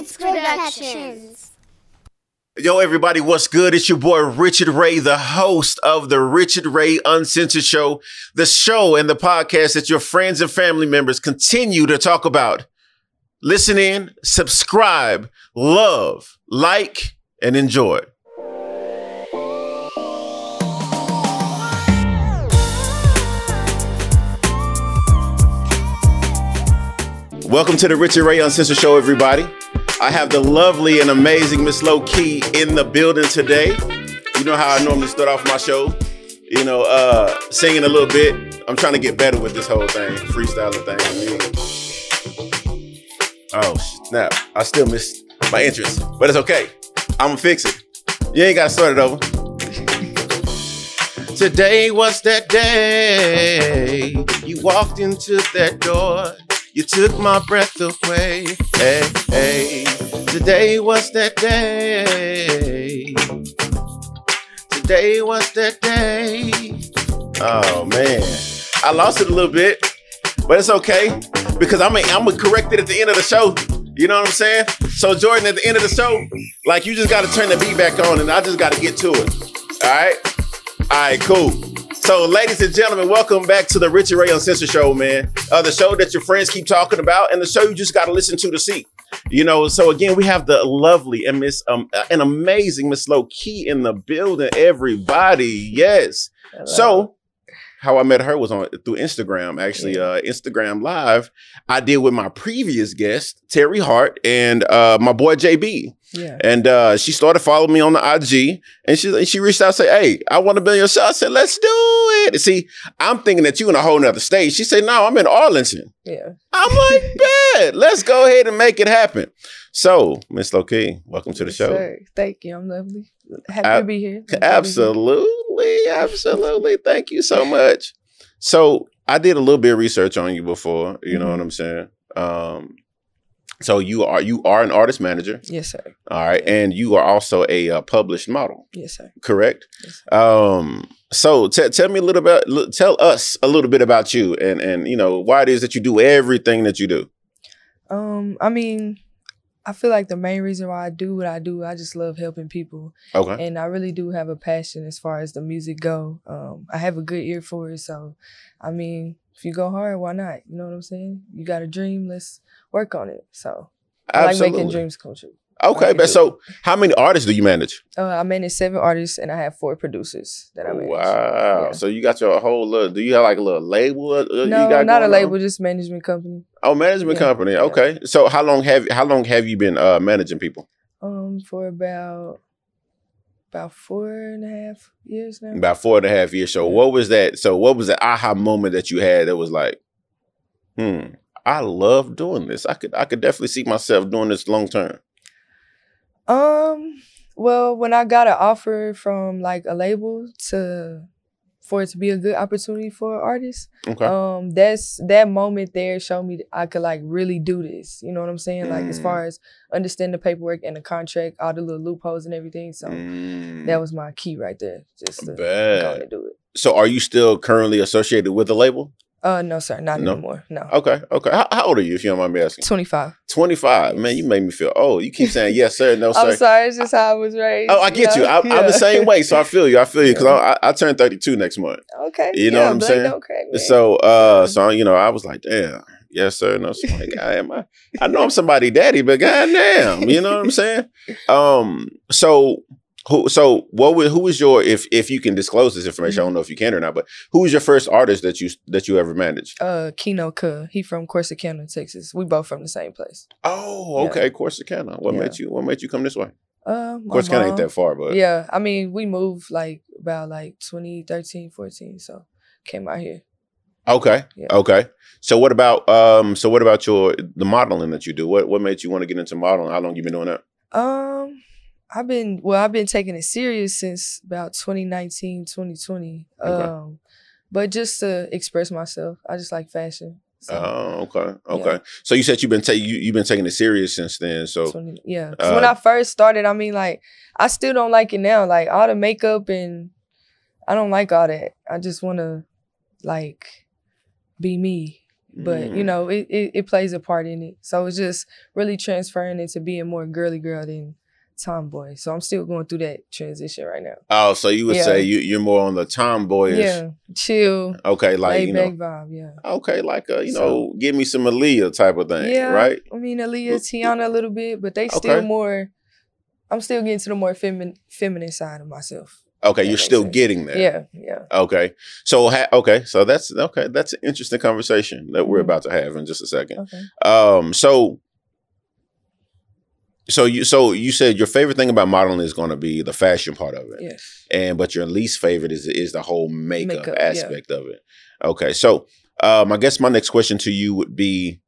Productions. Yo, everybody, what's good? It's your boy Richard Ray, the host of the Richard Ray Uncensored Show, the show and the podcast that your friends and family members continue to talk about. Listen in, subscribe, love, like, and enjoy. Welcome to the Richard Ray Uncensored Show, everybody. I have the lovely and amazing Miss Low Key in the building today. You know how I normally start off my show, you know, uh, singing a little bit. I'm trying to get better with this whole thing, freestyling thing. Oh snap! I still missed my entrance, but it's okay. I'm gonna fix it. You ain't gotta start it over. Today was that day you walked into that door. You took my breath away. Hey, hey. Today was that day. Today was that day. Oh man, I lost it a little bit, but it's okay because I'm I'm gonna correct it at the end of the show. You know what I'm saying? So Jordan, at the end of the show, like you just got to turn the beat back on, and I just got to get to it. All right, all right, cool. So, ladies and gentlemen, welcome back to the Richard Ray Uncensored Show, man. Uh, the show that your friends keep talking about, and the show you just got to listen to to see. You know, so again, we have the lovely and Miss um an amazing Miss Low Key in the building. Everybody, yes. So, how I met her was on through Instagram. Actually, uh, Instagram Live. I did with my previous guest Terry Hart and uh, my boy JB. Yeah. And uh, she started following me on the IG, and she and she reached out and said, "Hey, I want to be on your show." I said, "Let's do it." And see, I'm thinking that you in a whole nother state. She said, "No, I'm in Arlington." Yeah. I'm like, "Bet, let's go ahead and make it happen." So, Miss Low Key, welcome to the show. sir. Thank you. I'm lovely. Happy Ab- to be here. Happy to be here. Absolutely, absolutely. Thank you so much. So I did a little bit of research on you before. You know Mhm. what I'm saying. Um, so you are you are an artist manager, Yes, sir. all right, and you are also a uh, published model, Yes, sir. correct? Yes, Um, so t- tell me a little bit. l- Tell us a little bit about you, and and you know why it is that you do everything that you do. Um, I mean, I feel like the main reason why I do what I do, I just love helping people, Okay. and I really do have a passion as far as the music go. Um, I have a good ear for it, so I mean, if you go hard, why not? You know what I'm saying? You got a dream, let's work on it. So I like making dreams come true. Okay, but so how many artists do you manage? Uh, I manage seven artists, and I have four producers that I manage. Wow. Yeah. So you got your whole little. Do you have like a little label? uh, you No, got not a going on? label, just management company. Oh, management Yeah, company. yeah. Okay. So how long have how long have you been uh, managing people? Um, for about about four and a half years now. About four and a half years. So what was that? So what was the aha moment that you had that was like, hmm, I love doing this. I could I could definitely see myself doing this long term. Um, well, when I got an offer from like a label to for it to be a good opportunity for artists, Okay. um, that's that moment there showed me that I could like really do this. You know what I'm saying? Like as Mm. far as understand the paperwork and the contract, all the little loopholes and everything. So Mm, that was my key right there, just to go bad. and do it. So are you still currently associated with the label? Uh, no, sir, not No? anymore. No, Okay. Okay. How, how old are you, if you don't mind me asking? twenty five. 25. Man, you made me feel old. You keep saying yes, sir, no, sir. I'm sorry, it's just how I was raised. Oh, I get you. know? I, I'm Yeah. the same way, so I feel you. I feel you because I, I, I turn 32 next month. Okay. You know yeah, what I'm saying? Don't crack. So, uh, so you know, I was like, damn, yes, sir, no, sir. Like, I am. I, I know I'm somebody daddy, but goddamn, you know what I'm saying? Um, so. Who, so what would, who was your if if you can disclose this information I don't know if you can or not but who was your first artist that you that you ever managed uh, Kuh. He from Corsicana, Texas. We both from the same place. oh Yeah. okay Corsicana what Yeah. made you what made you come this way Uh, my Corsicana ain't that far but Yeah, I mean, we moved like about like 2013, 14, so came out here. Okay. Yeah. Okay. So what about um so what about your the modeling that you do? What what made you want to get into modeling? How long you been doing that? Um, I've been well, I've been taking it serious since about 2019, 2020. Okay. Um, but just to express myself, I just like fashion. So, Oh, okay. Yeah. Okay. So you said you've been taking you, you've been taking it serious since then. So 20, yeah. 'Cause when uh, I first started, I mean, like, I still don't like it now. Like all the makeup and I don't like all that. I just want to like be me. but you Mm. know it, it it plays a part in it. So it's just really transferring into being more girly girl than tomboy. So I'm still going through that transition right now. Oh, so you would Yeah. say you, you're more on the tomboyish. Yeah, chill, Okay, like you know. vibe. Yeah. Okay, like a you So- know, give me some Aaliyah type of thing, Yeah, right? I mean, Aaliyah, Tiana, a little bit, but they Okay. still more. I'm still getting to the more feminine, feminine side of myself. Okay, That you're still sense. getting there. Yeah, yeah. Okay, so ha- okay, so that's okay. That's an interesting conversation that we're Mhm. about to have in just a second. Okay. Um, so, so you so you said your favorite thing about modeling is going to be the fashion part of it, Yes. and but your least favorite is is the whole makeup, Makeup, yeah. aspect of it. Okay, so um, I guess my next question to you would be,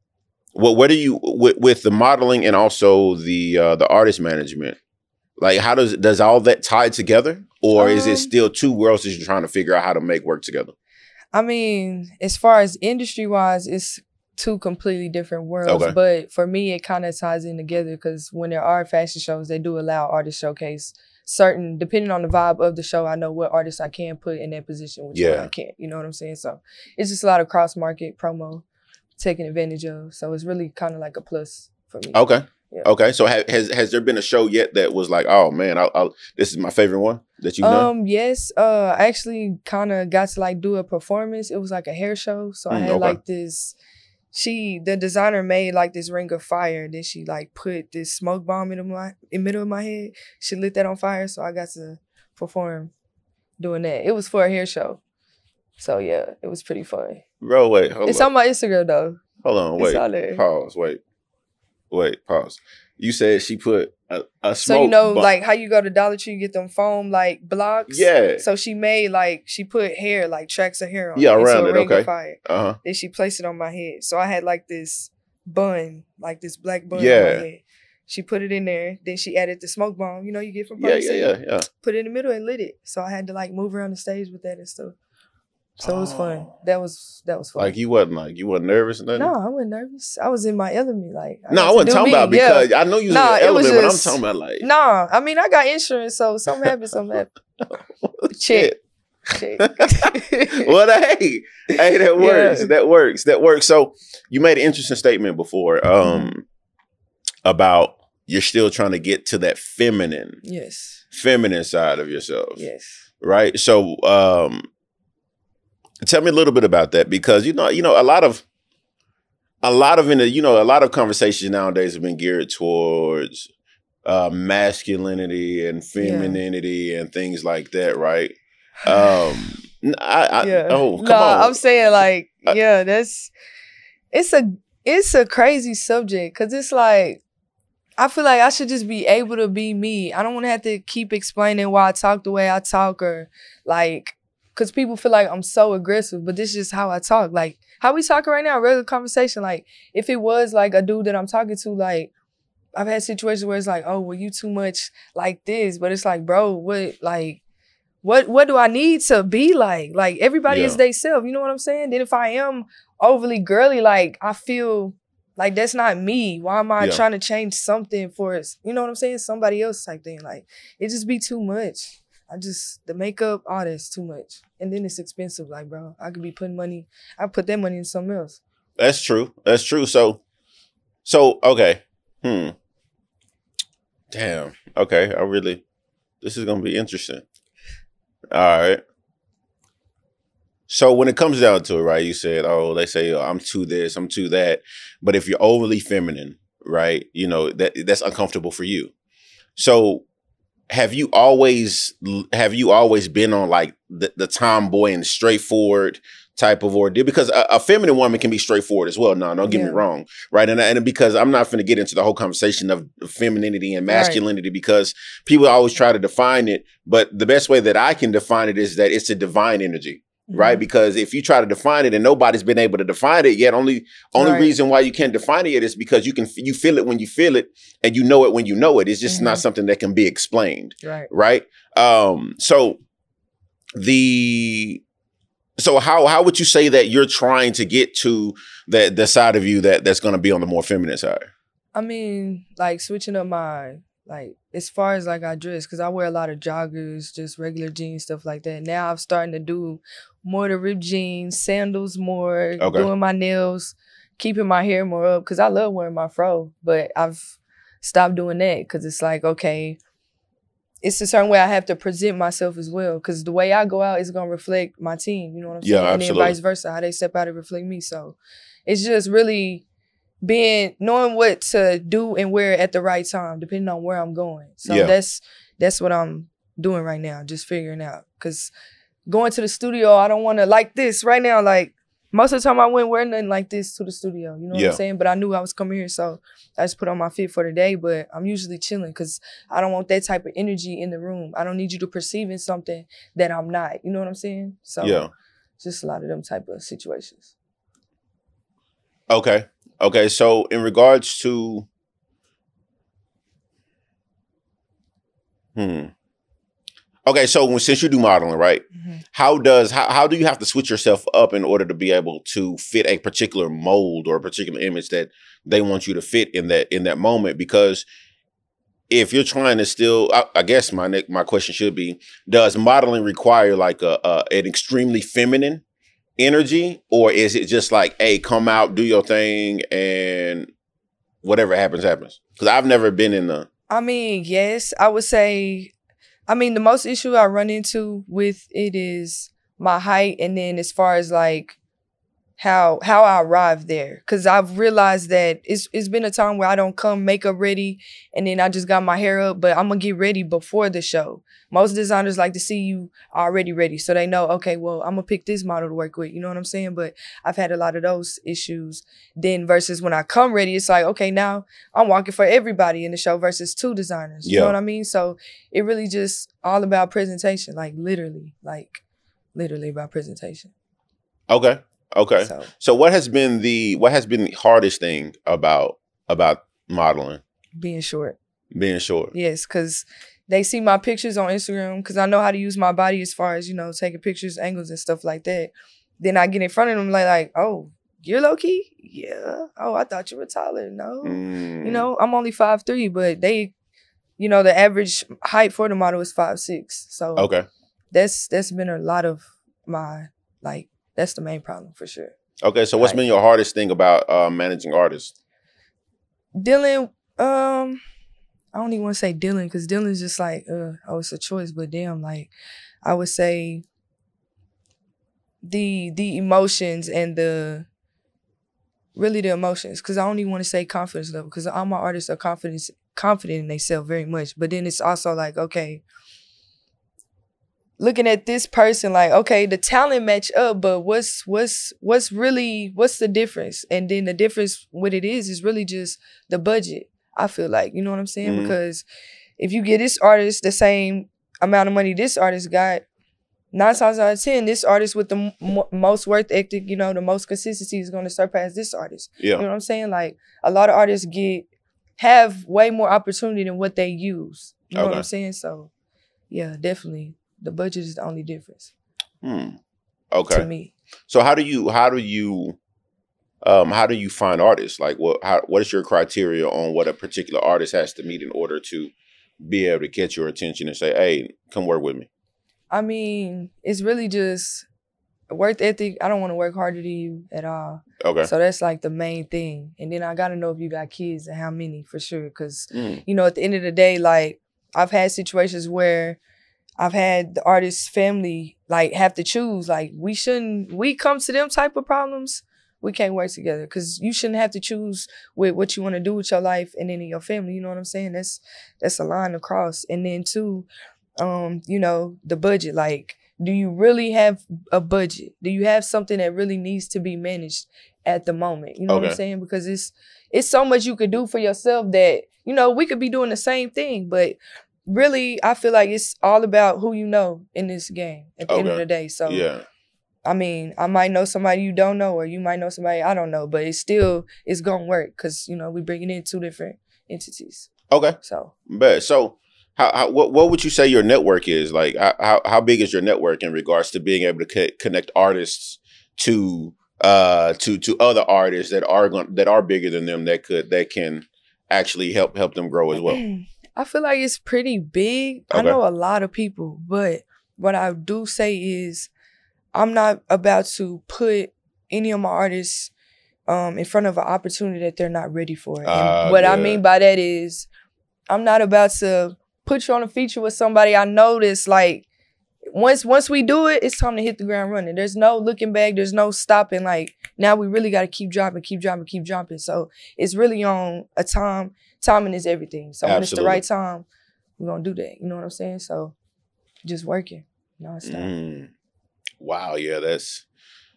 what where do you with, with the modeling and also the uh, the artist management? Like, how does does all that tie together, or is it Um, still two worlds that you're trying to figure out how to make work together? I mean, as far as industry wise, it's two completely different worlds. Okay. But for me, it kind of ties in together because when there are fashion shows, they do allow artists showcase certain, depending on the vibe of the show, I know what artists I can put in that position, which Yeah. I can't. You know what I'm saying? So it's just a lot of cross market promo taking advantage of. So it's really kind of like a plus for me. Okay. Yeah. Okay. So ha- has has there been a show yet that was like, oh man, I, I, this is my favorite one that you've done? Um, yes. Uh, I actually kind of got to like do a performance. It was like a hair show, so I Mm, had okay. like this. She, the designer, made like this ring of fire. And then she like put this smoke bomb in my in the middle of my head. She lit that on fire, so I got to perform doing that. It was for a hair show, so yeah, it was pretty fun. Bro, wait, hold on. it's on. on my Instagram though. hold on, wait. Pause. Wait. Wait, pause. You said she put a, a So you know, bomb- like how you go to Dollar Tree, you get them foam like blocks. Yeah. So she made like she put hair like tracks of hair on. Yeah, it around a it, okay. Fire. Uh-huh. Then she placed it on my head. So I had like this bun, like this black bun on Yeah. my head. She put it in there. Then she added the smoke bomb, you know, you get from Yeah, yeah, yeah, yeah. Put it in the middle and lit it. So I had to like move around the stage with that and stuff. So it was fun. Oh. That was that was fun. Like you wasn't like you wasn't nervous or nothing? no, I wasn't nervous. I was in my element. Like No, I wasn't talking me. about Yeah. because I know you was Nah, in was element, but I'm just- talking about like Nah, I mean I got insurance, so something happened, something happened. Check. Check. well, hey, hey, that works. Yeah. That works. That works. So you made an interesting statement before um, about you're still trying to get to that feminine, yes. feminine side of yourself, Yes. right? So, um, tell me a little bit about that because you know, you know, a lot of, a lot of in the, you know, a lot of conversations nowadays have been geared towards uh, masculinity and femininity and things like that, right? Um, I, I yeah. oh come Nah, on, I'm saying like, Uh, yeah, that's it's a it's a crazy subject because it's like I feel like I should just be able to be me. I don't want to have to keep explaining why I talk the way I talk or like because people feel like I'm so aggressive, but this is just how I talk. Like how we talking right now, regular conversation. Like if it was like a dude that I'm talking to, like I've had situations where it's like, oh, well, you too much like this, but it's like, bro, what like what what do I need to be like? Like everybody is they self, you know what I'm saying? Then if I am overly girly, like I feel like that's not me. Why am I Yeah. trying to change something for us? You know what I'm saying? Somebody else type thing. Like it just be too much. I just the makeup, all that's too much. And then it's expensive. Like, bro, I could be putting money, I put that money in something else. That's true. That's true. So, so okay. Hmm. Damn. Okay. I really. This is gonna be interesting. All right. So when it comes down to it, right? You said, "Oh, they say oh, I'm too this, I'm too that," but if you're overly feminine, right? You know that that's uncomfortable for you. So, have you always have you always been on like the, the tomboy and straightforward type of ordeal because a, a feminine woman can be straightforward as well. No, don't get me wrong, right? And and because I'm not going to get into the whole conversation of femininity and Right. masculinity because people always try to define it, but the best way that I can define it is that it's a divine energy. Right? Because if you try to define it and nobody's been able to define it yet, only only Right. reason why you can't define it is because you can you feel it when you feel it and you know it when you know it. It's just not Mhm. something that can be explained Right. right? Um, so the so how how would you say that you're trying to get to that the side of you that that's going to be on the more feminine side? I mean, like switching up my Like as far as like I dress, cause I wear a lot of joggers, just regular jeans, stuff like that. Now I'm starting to do more the ripped jeans, sandals more, Okay. doing my nails, keeping my hair more up, cause I love wearing my fro, but I've stopped doing that, cause it's like okay, it's a certain way I have to present myself as well, cause the way I go out is gonna reflect my team. You know what I'm Yeah, saying? And then vice versa, how they step out and reflect me. So it's just really being knowing what to do and wear at the right time, depending on where I'm going. So Yeah. that's that's what I'm doing right now, just figuring out. Cause going to the studio, I don't want to like this right now. Like most of the time, I wouldn't wear nothing like this to the studio. You know what I'm saying? But I knew I was coming here, so I just put on my fit for the day. But I'm usually chilling because I don't want that type of energy in the room. I don't need you to perceiving something that I'm not. You know what I'm saying? So Yeah. just a lot of them type of situations. Okay. Okay. So in regards to Hmm. Okay, so when, since you do modeling, right? How does how, how do you have to switch yourself up in order to be able to fit a particular mold or a particular image that they want you to fit in that in that moment? Because if you're trying to still, I, I guess my my question should be: Does modeling require like a, a an extremely feminine energy, or is it just like, hey, come out, do your thing, and whatever happens happens? Because I've never been in the I mean, yes, I would say. I mean, the most issue I run into with it is my height, and then as far as like how how I arrived there, because I've realized that it's it's been a time where I don't come makeup ready, and then I just got my hair up, but I'm gonna get ready before the show. Most designers like to see you already ready, so they know, okay, well, I'm gonna pick this model to work with. You know what I'm saying? But I've had a lot of those issues. Then versus when I come ready, it's like, okay, now I'm walking for everybody in the show versus two designers. You Yeah. know what I mean? So it really just all about presentation, like literally, like literally about presentation. okay, okay. So So what has been the what has been the hardest thing about about modeling? being short. Being short. Yes, because they see my pictures on Instagram because I know how to use my body as far as, you know, taking pictures, angles and stuff like that. Then I get in front of them like, like, oh, you're low key? Yeah. Oh, I thought you were taller. No. Mm, You know, I'm only five three, but they, you know, the average height for the model is five six. So Okay. that's that's been a lot of my like that's the main problem for sure. Okay. So what's Right. been your hardest thing about uh, managing artists? Dylan, um, I don't even want to say Dylan because Dylan's just like, uh, oh, it's a choice, but damn, like, I would say the the emotions and the really the emotions because I don't even want to say confidence level because all my artists are confident confident in themselves very much, but then it's also like okay. Looking at this person, like okay, the talent match up, but what's what's what's really what's the difference? And then the difference, what it is, is really just the budget. I feel like you know what I'm saying Mhm. because if you get this artist the same amount of money this artist got, nine times out of ten, this artist with the m- most worth ethic, you know, the most consistency is going to surpass this artist. Yeah. You know what I'm saying? Like a lot of artists get have way more opportunity than what they use. You know what I'm saying? So, yeah, definitely, the budget is the only difference Hmm. Okay. to me. So how do you how do you um how do you find artists? Like what how what is your criteria on what a particular artist has to meet in order to be able to catch your attention and say, "Hey, come work with me." I mean, it's really just work ethic. I don't want to work harder than you at all. Okay. So that's like the main thing. And then I gotta know if you got kids and how many for sure. Cause Mm, you know, at the end of the day, like I've had situations where I've had the artist's family like have to choose. Like we shouldn't we come to them type of problems, we can't work together. Cause you shouldn't have to choose with what you want to do with your life and then in your family. You know what I'm saying? That's that's a line across. And then two, um, you know, the budget. Like, do you really have a budget? Do you have something that really needs to be managed at the moment? You know what I'm saying? Because it's it's so much you could do for yourself that you know we could be doing the same thing, but really, I feel like it's all about who you know in this game at the end of the day. So yeah. I mean, I might know somebody you don't know, or you might know somebody I don't know, but it's still it's gonna work because you know we bringing in two different entities. Okay. So But so how, how what what would you say your network is? Like how how- how big is your network in regards to being able to co- connect artists to uh to to other artists that are going that are bigger than them that could that can actually help help them grow as well. I feel like it's pretty big. I know a lot of people, but what I do say is I'm not about to put any of my artists um in front of an opportunity that they're not ready for. And Ah, what I mean by that is I'm not about to put you on a feature with somebody I know that's like once once we do it, it's time to hit the ground running. There's no looking back, there's no stopping. Like now we really gotta keep dropping, keep dropping, keep dropping. So it's really on a time. Timing is everything. So when it's the right time, we're gonna do that. You know what I'm saying? So just working. nonstop. Mm. Wow, yeah, that's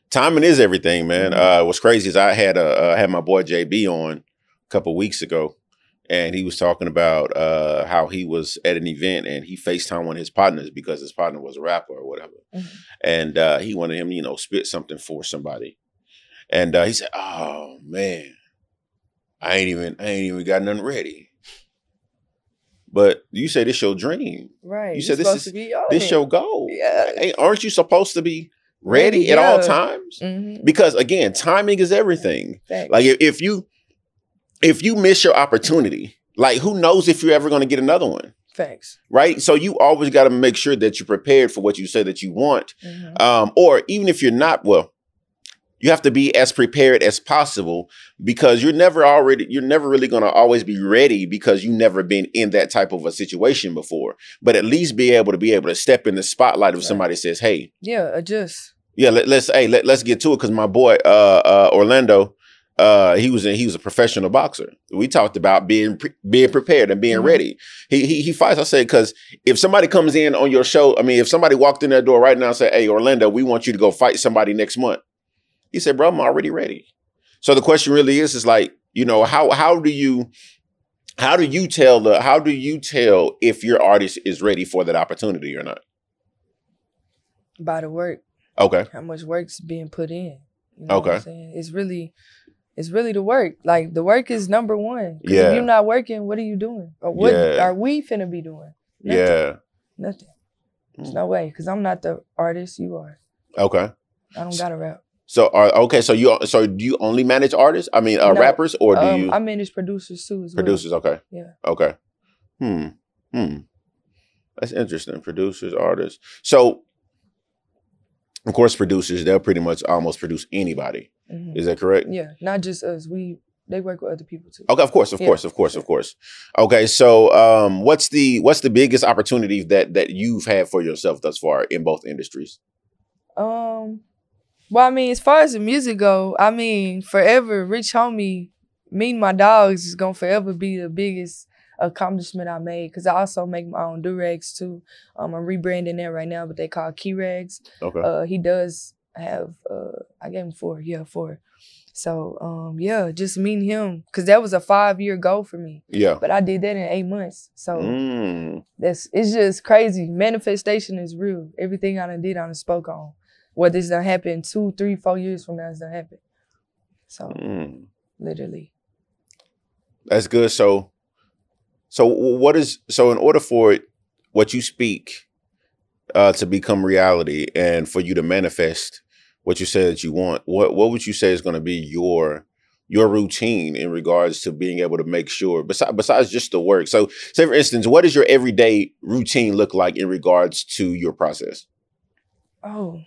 timing is everything, man. Mhm. Uh, what's crazy is I had a uh, had my boy JB on a couple weeks ago, and he was talking about uh, how he was at an event and he Facetime one of his partners because his partner was a rapper or whatever, Mhm. and uh, he wanted him, you know, spit something for somebody, and uh, he said, "Oh man, I ain't even I ain't even got nothing ready." But you say this your dream. Right. You said this is- to be This your goal. Yeah. Hey, aren't you supposed to be ready at all times? Mhm. Because again, timing is everything. Facts. Like if, if you if you miss your opportunity, like who knows if you're ever going to get another one, Thanks. right? So you always got to make sure that you're prepared for what you say that you want, Mhm. um, or even if you're not, well, you have to be as prepared as possible because you're never already you're never really going to always be ready because you've never been in that type of a situation before. But at least be able to be able to step in the spotlight if Right. somebody says, "Hey." Yeah, adjust. Yeah, let, let's hey let, let's get to it because my boy uh, uh, Orlando, uh, he was in, he was a professional boxer. We talked about being pre- being prepared and being Mhm. ready. He he he fights. I said because if somebody comes in on your show, I mean, if somebody walked in that door right now and said, "Hey, Orlando, we want you to go fight somebody next month," he said, "Bro, I'm already ready." So the question really is, is like you know how how do you how do you tell the how do you tell if your artist is ready for that opportunity or not? By the work. Okay, how much work's being put in. You know what Okay. I'm saying? It's really it's really the work. Like the work is number one. Yeah. If you're not working, what are you doing? Or what Yeah. are we finna be doing? Nothing. yeah, Nothing. There's no way. Cause I'm not the artist you are. okay. I don't got to rap. So are okay. So you so do you only manage artists? I mean, uh, No, rappers, or do Um, you I manage producers too as well. producers? Okay. Yeah. Okay. Hmm. Hmm. That's interesting. Producers, artists. So, of course, producers they'll pretty much almost produce anybody. Mhm. Is that correct? Yeah. Not just us. We they work with other people too. Okay. Of course. Of Yeah, course. Of course. Of course. Okay. So, um, what's the what's the biggest opportunity that that you've had for yourself thus far in both industries? Um, well, I mean, as far as the music go, I mean, forever, Rich Homie, me and my dogs is gonna forever be the biggest accomplishment I made. Cause I also make my own do-rags too. Um, I'm rebranding that right now, but they call key rags. Okay. Uh, he does have. Uh, I gave him four. Yeah, four. So, um, yeah, just meeting him, cause that was a five-year goal for me. yeah. But I did that in eight months. So Mm. that's it's just crazy. Manifestation is real. Everything I done did, I done spoke on. Whether it's gonna happen two, three, four years from now, is gonna happen. So Mm. literally. That's good. So, so what is so in order for it, what you speak uh, to become reality and for you to manifest what you say that you want, what what would you say is going to be your your routine in regards to being able to make sure besides besides just the work. So, say for instance, what does your everyday routine look like in regards to your process? Oh,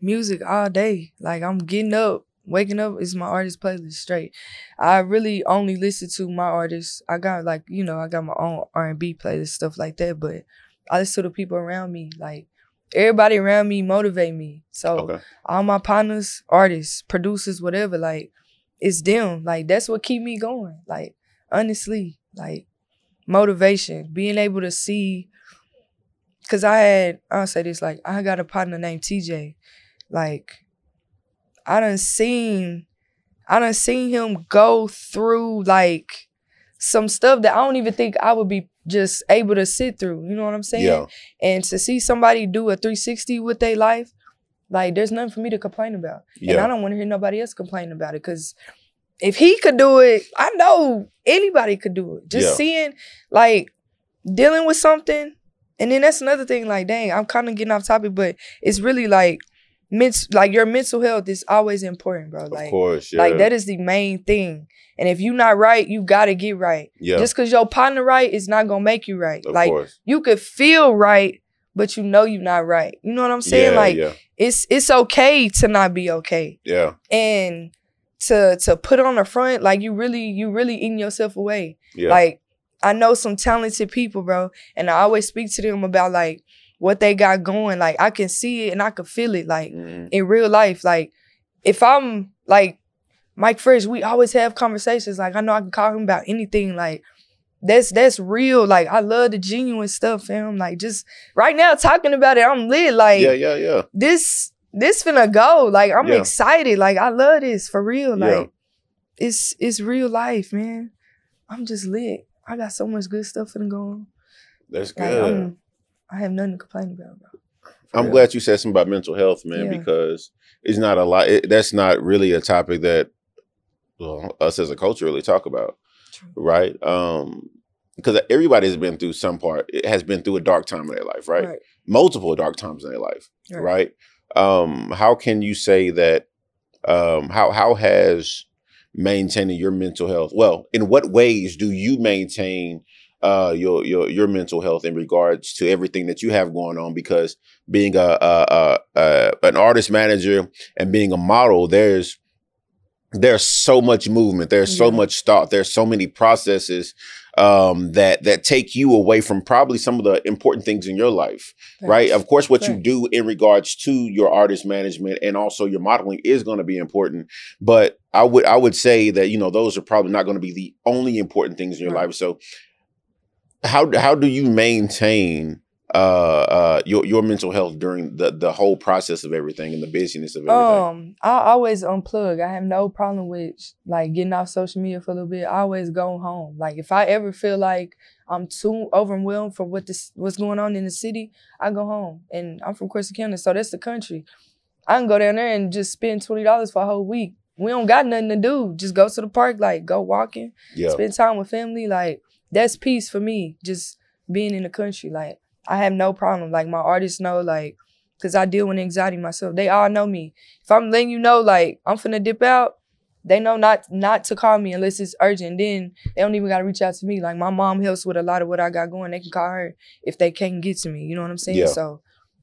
music all day. Like I'm getting up, waking up is my artist playlist straight. I really only listen to my artists. I got like, you know, I got my own R and B playlist, stuff like that. But I listen to the people around me. Like everybody around me motivate me. So Okay. all my partners, artists, producers, whatever, like it's them. Like that's what keep me going. Like honestly, like motivation, being able to see. Cause I had, I'll say this, like I got a partner named TJ. Like I done seen, I done seen him go through like some stuff that I don't even think I would be just able to sit through. You know what I'm saying? Yeah. And to see somebody do a 360 with their life, like there's nothing for me to complain about. And I don't want to hear nobody else complain about it. Cause if he could do it, I know anybody could do it. Just Yeah. seeing like dealing with something. And then that's another thing, like, dang, I'm kind of getting off topic, but it's really like mental like your mental health is always important, bro. Like, of course, yeah. like that is the main thing. And if you're not right, you gotta get right. Yeah, Just cause your partner right is not gonna make you right. of like course. you could feel right, but you know you're not right. You know what I'm saying? yeah, like yeah, it's it's okay to not be okay. yeah, And to to put on the front, like you really, you really eating yourself away. yeah. Like I know some talented people, bro, and I always speak to them about like what they got going. Like I can see it and I can feel it. Like Mhm. in real life, like if I'm like Mike Fresh, we always have conversations. Like I know I can call him about anything. Like that's that's real. Like I love the genuine stuff, fam. Like just right now talking about it, I'm lit. Like yeah, yeah, yeah. this this finna go. Like I'm Yeah. excited. Like I love this for real. Yeah. Like it's it's real life, man. I'm just lit. I got so much good stuff finna go on. That's good. I'm, I have nothing to complain about, bro. For I'm real. glad you said something about mental health, man, Yeah. because it's not a lot. It, that's not really a topic that well, us as a culture really talk about, True. right? Um, because everybody's been through some part. It has been through a dark time in their life, right? Right. Multiple dark times in their life, Right. right? Um, how can you say that? Um, how how has maintaining your mental health? Well, in what ways do you maintain uh, your your your mental health in regards to everything that you have going on? Because being a, a, a, a an artist manager and being a model, there's there's so much movement. There's so much thought. There's so many processes um, that that take you away from probably some of the important things in your life right? Facts. Of course, what you do in regards to your artist management and also your modeling is going to be important. But I would I would say that you know those are probably not going to be the only important things in your Right. life. So how how do you maintain uh uh your your mental health during the the whole process of everything and the busyness of everything? Um, I always unplug. I have no problem with like getting off social media for a little bit. I always go home. Like if I ever feel like I'm too overwhelmed for what this what's going on in the city, I go home. And I'm from Corsicana, so that's the country. I can go down there and just spend twenty dollars for a whole week. We don't got nothing to do. Just go to the park, like go walking, yeah, spend time with family. Like that's peace for me. Just being in the country. Like I have no problem. Like my artists know, like, cause I deal with anxiety myself. They all know me. If I'm letting you know, like, I'm finna dip out, they know not not to call me unless it's urgent. Then they don't even gotta reach out to me. Like my mom helps with a lot of what I got going. They can call her if they can't get to me. You know what I'm saying? Yeah. So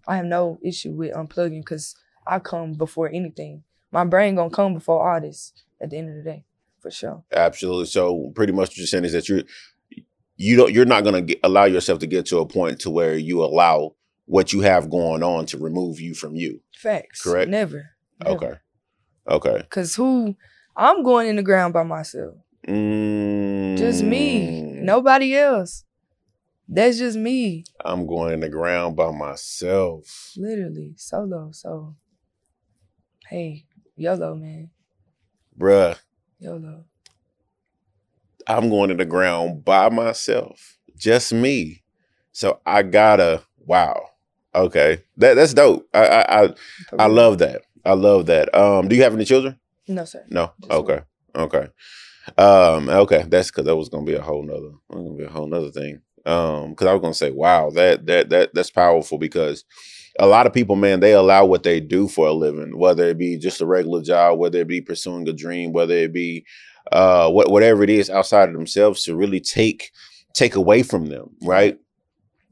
I have no issue with unplugging because I come before anything. My brain gonna come before all this at the end of the day, for sure. absolutely. So pretty much what you're saying is that you're you don't you're not going to allow yourself to get to a point to where you allow what you have going on to remove you from you. Facts. Correct. Never. never. Okay. Okay. Cause who I'm going in the ground by myself. Just me. Mm, Nobody else. That's just me. I'm going in the ground by myself. Literally. Solo. So hey, YOLO, man. Bruh, YOLO. I'm going to the ground by myself. Just me. So I gotta wow. Okay. That that's dope. I I I, I love that. I love that. Um, do you have any children? No, sir. No. Just Okay. Okay. Um, okay. That's cause that was gonna be a whole nother gonna be a whole nother thing. Um, because I was gonna say, wow, that that that that's powerful because a lot of people, man, they allow what they do for a living, whether it be just a regular job, whether it be pursuing a dream, whether it be uh what whatever it is outside of themselves to really take take away from them, right?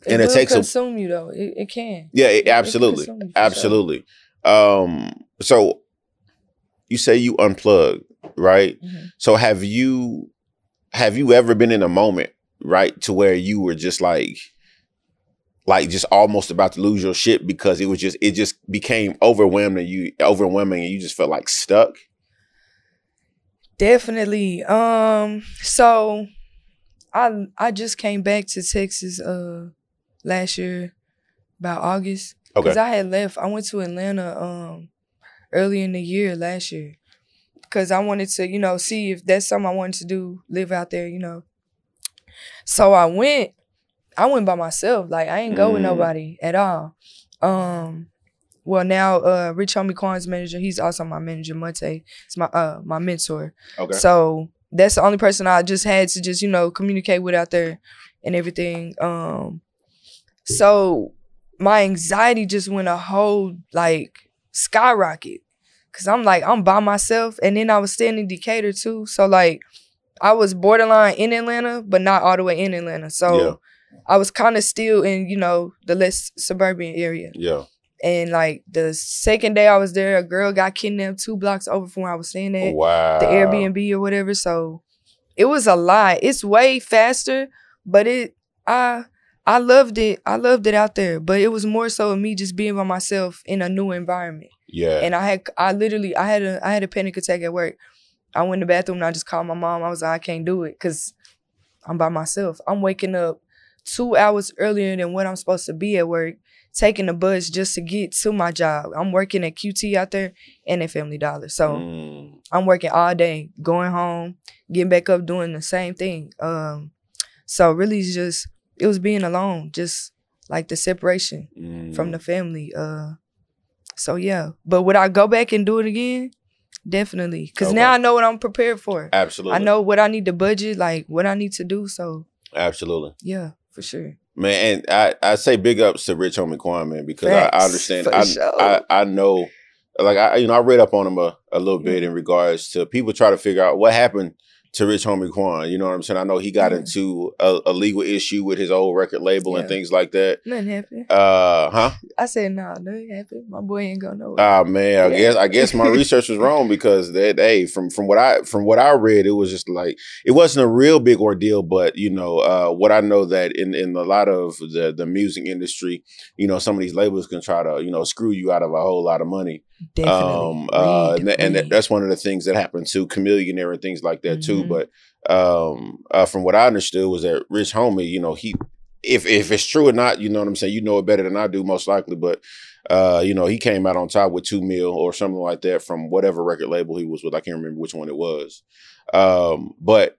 It And it takes a- consume you though. It, it can. Yeah, it, absolutely. for sure. Absolutely. Um, so you say you unplug, right? Mhm. So have you have you ever been in a moment, right, to where you were just like like just almost about to lose your shit because it was just it just became overwhelming you overwhelming and you just felt like stuck? Definitely. Um, so I I just came back to Texas uh last year about August. Okay. Cause I had left. I went to Atlanta um early in the year last year. Cause I wanted to, you know, see if that's something I wanted to do, live out there, you know. So I went, I went by myself. Like I ain't go with Mm. nobody at all. Um well now uh Rich Homie Quan's manager, he's also my manager, Monte. It's my uh my mentor. Okay. So that's the only person I just had to just, you know, communicate with out there and everything. Um so my anxiety just went a whole like skyrocket. Cause I'm like, I'm by myself. And then I was staying in Decatur too. So like I was borderline in Atlanta, but not all the way in Atlanta. So Yeah. I was kind of still in, you know, the less suburban area. Yeah. And like the second day I was there, a girl got kidnapped two blocks over from where I was staying at, Wow. the Airbnb or whatever. So it was a lot. It's way faster, but it I I loved it. I loved it out there. But it was more so of me just being by myself in a new environment. Yeah. And I had I literally I had a I had a panic attack at work. I went to the bathroom and I just called my mom. I was like, I can't do it because I'm by myself. I'm waking up two hours earlier than what I'm supposed to be at work, taking the bus just to get to my job. I'm working at QT out there and at Family Dollar. So Mm, I'm working all day, going home, getting back up, doing the same thing. Um, so really it's just it was being alone, just like the separation from mm. the family. Uh, so yeah, but would I go back and do it again? Definitely, because now I know what I'm prepared for. absolutely. I know what I need to budget, like what I need to do. So Absolutely. yeah, for sure. Man, and I, I say big ups to Rich Homie Quan, man, because I, I understand. I, sure. I I know, like I you know I read up on him a, a little mm-hmm. bit in regards to people try to figure out what happened to Rich Homie Quan. You know what I'm saying? I know he got Yeah. into a, a legal issue with his old record label and things like that. Nothing happened. Uh huh. I said nah, nothing happened. My boy ain't going nowhere. Ah man, I Yeah. guess I guess my research was wrong because that hey from from what I from what I read it was just like it wasn't a real big ordeal, but you know uh, what I know that in in a lot of the the music industry, you know some of these labels can try to you know screw you out of a whole lot of money. Definitely. Um, uh, Read, and, that, and that's one of the things that happened to Chameleon and things like that too. Mhm. But um, uh, from what I understood was that Rich Homie, you know, he if if it's true or not, you know what I'm saying. You know it better than I do, most likely. But uh, you know, he came out on top with two mil or something like that from whatever record label he was with. I can't remember which one it was. Um, but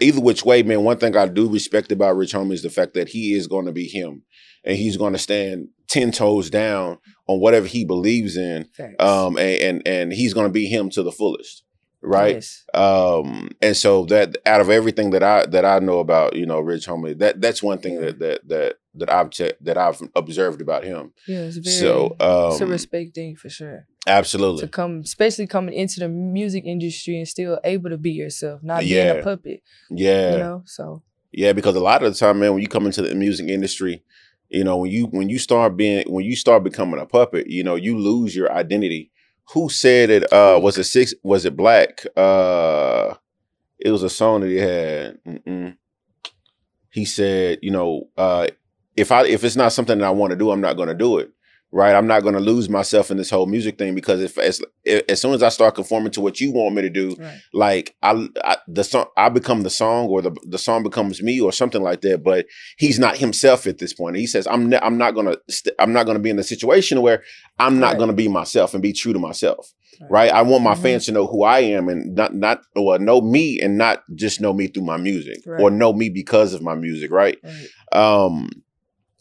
either which way, man, one thing I do respect about Rich Homie is the fact that he is going to be him, and he's going to stand ten toes down on whatever he believes in um and and, and he's going to be him to the fullest right Yes. um and so that out of everything that i that i know about you know rich homie that that's one thing Yeah. that that that that i've che- that i've observed about him Yeah, it's very. so it's a um respect thing for sure. absolutely To come, especially coming into the music industry and still able to be yourself, not being a puppet. yeah You know, so Yeah, because a lot of the time, man, when you come into the music industry, you know, when you when you start being when you start becoming a puppet, you know, you lose your identity. Who said it? Uh, was it six? Was it Black? Uh, it was a song that he had. Mm-mm. He said, you know, uh, if I if it's not something that I want to do, I'm not going to do it. Right? I'm not going to lose myself in this whole music thing because if as, as soon as I start conforming to what you want me to do, right. like I, I the song I become the song or the the song becomes me or something like that but he's not himself at this point he says I'm ne- I'm not going to st- I'm not going to be in a situation where I'm not Right. going to be myself and be true to myself Right. right I want my Mhm. fans to know who I am and not not or know me and not just know me through my music or know me because of my music right right. um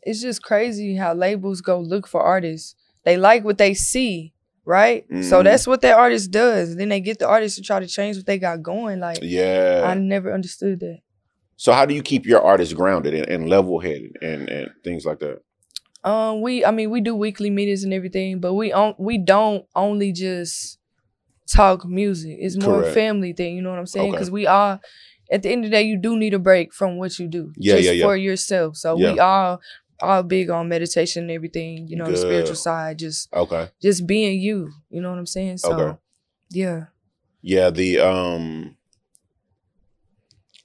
It's just crazy how labels go look for artists. They like what they see, right? So Mhm. that's what that artist does. Then they get the artist to try to change what they got going. Like yeah I never understood that. so how do you keep your artists grounded and, and level headed and and things like that Um, we I mean we do weekly meetings and everything, but we on we don't only just talk music. It's more Correct. a family thing. You know what I'm saying? Okay. Because we are at the end of the day, you do need a break from what you do. Yeah, just yeah, yeah. for yourself. So we Yeah. are all big on meditation and everything. You know, the spiritual side, just okay just being you. You know what I'm saying? So Okay. yeah, Yeah, the um